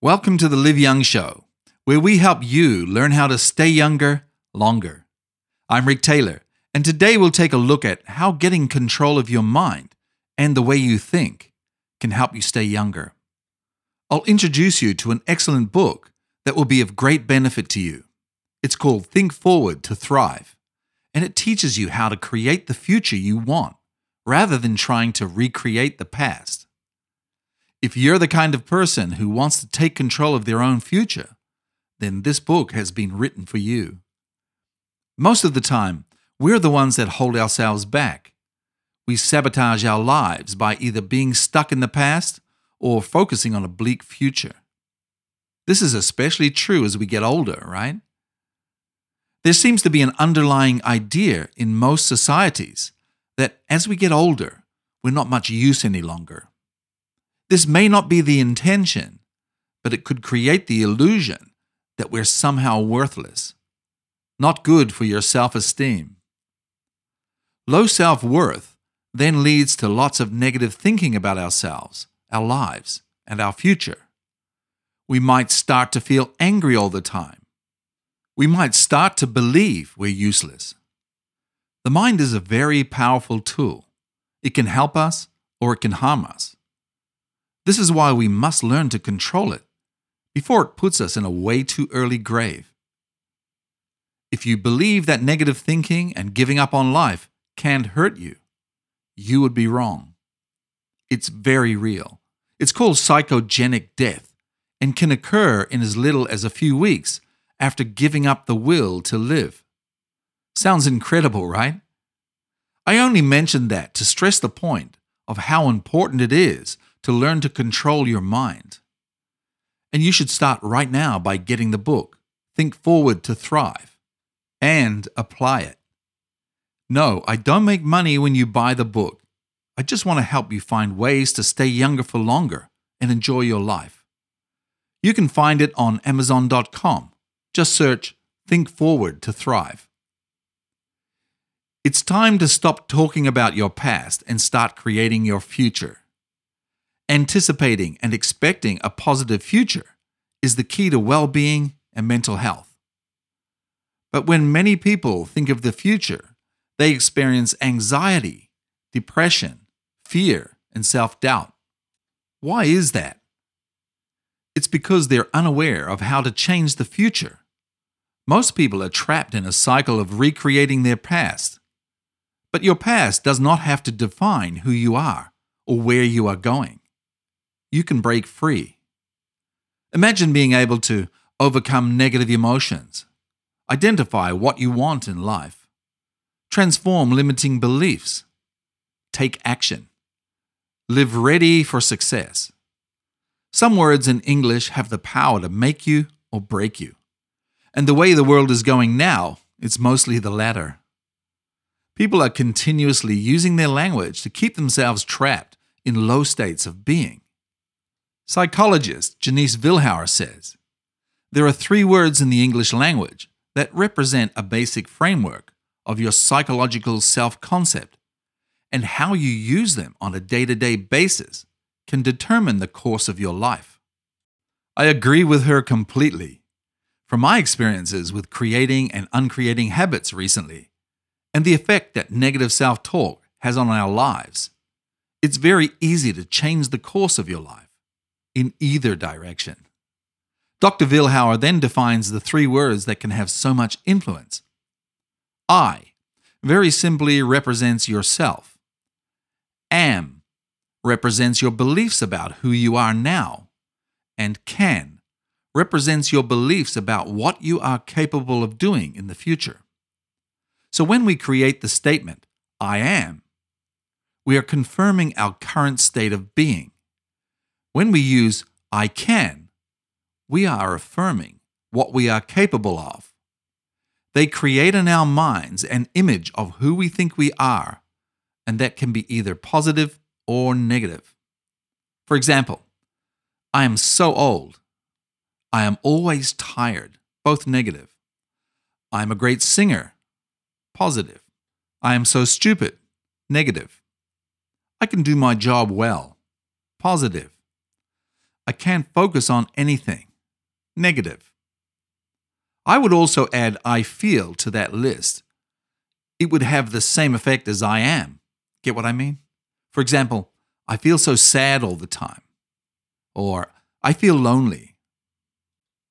Welcome to the Live Young Show, where we help you learn how to stay younger longer. I'm Rick Taylor, and today we'll take a look at how getting control of your mind and the way you think can help you stay younger. I'll introduce you to an excellent book that will be of great benefit to you. It's called Think Forward to Thrive, and it teaches you how to create the future you want rather than trying to recreate the past. If you're the kind of person who wants to take control of their own future, then this book has been written for you. Most of the time, we're the ones that hold ourselves back. We sabotage our lives by either being stuck in the past or focusing on a bleak future. This is especially true as we get older, right? There seems to be an underlying idea in most societies that as we get older, we're not much use any longer. This may not be the intention, but it could create the illusion that we're somehow worthless, not good for your self esteem. Low self worth then leads to lots of negative thinking about ourselves, our lives, and our future. We might start to feel angry all the time. We might start to believe we're useless. The mind is a very powerful tool. It can help us or it can harm us. This is why we must learn to control it before it puts us in a way too early grave. If you believe that negative thinking and giving up on life can't hurt you, you would be wrong. It's very real. It's called psychogenic death and can occur in as little as a few weeks after giving up the will to live. Sounds incredible, right? I only mention that to stress the point of how important it is to learn to control your mind. And you should start right now by getting the book, Think Forward to Thrive, and apply it. No, I don't make money when you buy the book. I just want to help you find ways to stay younger for longer and enjoy your life. You can find it on Amazon.com. Just search Think Forward to Thrive. It's time to stop talking about your past and start creating your future. Anticipating and expecting a positive future is the key to well being and mental health. But when many people think of the future, they experience anxiety, depression, fear, and self doubt. Why is that? It's because they're unaware of how to change the future. Most people are trapped in a cycle of recreating their past. But your past does not have to define who you are or where you are going you can break free. Imagine being able to overcome negative emotions, identify what you want in life, transform limiting beliefs, take action, live ready for success. Some words in English have the power to make you or break you. And the way the world is going now, it's mostly the latter. People are continuously using their language to keep themselves trapped in low states of being. Psychologist Janice Vilhauer says there are three words in the English language that represent a basic framework of your psychological self concept, and how you use them on a day to day basis can determine the course of your life. I agree with her completely. From my experiences with creating and uncreating habits recently, and the effect that negative self talk has on our lives, it's very easy to change the course of your life in either direction. Dr. Vilhauer then defines the three words that can have so much influence. I very simply represents yourself. Am represents your beliefs about who you are now. And can represents your beliefs about what you are capable of doing in the future. So when we create the statement, I am, we are confirming our current state of being. When we use I can, we are affirming what we are capable of. They create in our minds an image of who we think we are, and that can be either positive or negative. For example, I am so old. I am always tired, both negative. I am a great singer, positive. I am so stupid, negative. I can do my job well, positive. I can't focus on anything negative. I would also add I feel to that list. It would have the same effect as I am. Get what I mean? For example, I feel so sad all the time. Or I feel lonely.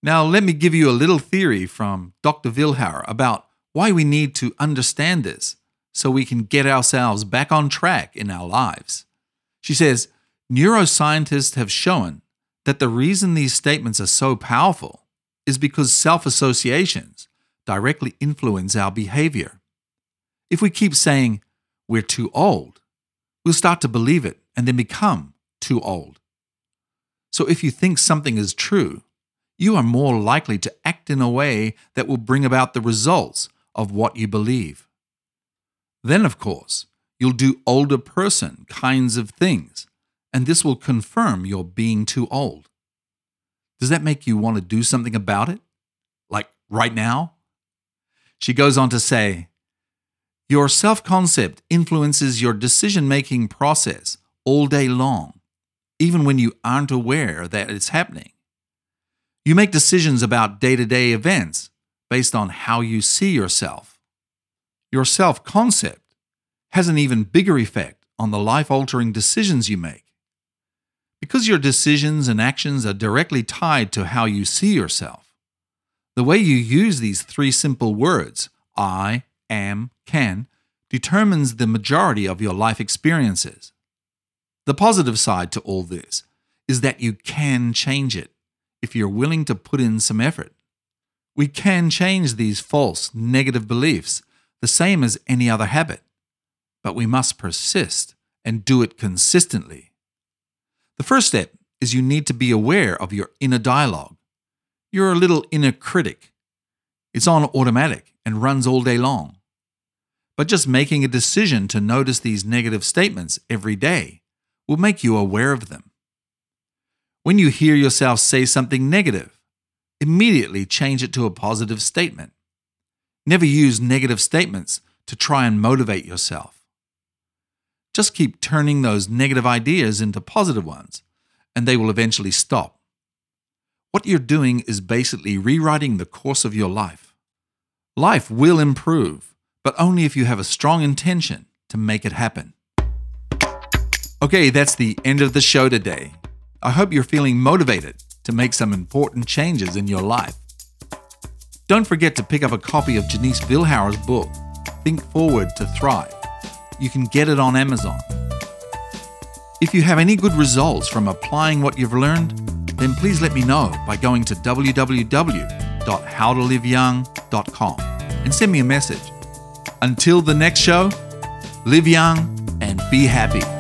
Now, let me give you a little theory from Dr. Vilhauer about why we need to understand this so we can get ourselves back on track in our lives. She says neuroscientists have shown that the reason these statements are so powerful is because self associations directly influence our behavior. If we keep saying, we're too old, we'll start to believe it and then become too old. So if you think something is true, you are more likely to act in a way that will bring about the results of what you believe. Then, of course, you'll do older person kinds of things, and this will confirm your being too old. Does that make you want to do something about it? Like right now? She goes on to say, Your self concept influences your decision making process all day long, even when you aren't aware that it's happening. You make decisions about day to day events based on how you see yourself. Your self concept has an even bigger effect on the life altering decisions you make. Because your decisions and actions are directly tied to how you see yourself, the way you use these three simple words, I, am, can, determines the majority of your life experiences. The positive side to all this is that you can change it if you're willing to put in some effort. We can change these false, negative beliefs the same as any other habit, but we must persist and do it consistently. The first step is you need to be aware of your inner dialogue. You're a little inner critic. It's on automatic and runs all day long. But just making a decision to notice these negative statements every day will make you aware of them. When you hear yourself say something negative, immediately change it to a positive statement. Never use negative statements to try and motivate yourself. Just keep turning those negative ideas into positive ones, and they will eventually stop. What you're doing is basically rewriting the course of your life. Life will improve, but only if you have a strong intention to make it happen. Okay, that's the end of the show today. I hope you're feeling motivated to make some important changes in your life. Don't forget to pick up a copy of Janice Vilhauer's book, Think Forward to Thrive. You can get it on Amazon. If you have any good results from applying what you've learned, then please let me know by going to www.howtoliveyoung.com and send me a message. Until the next show, live young and be happy.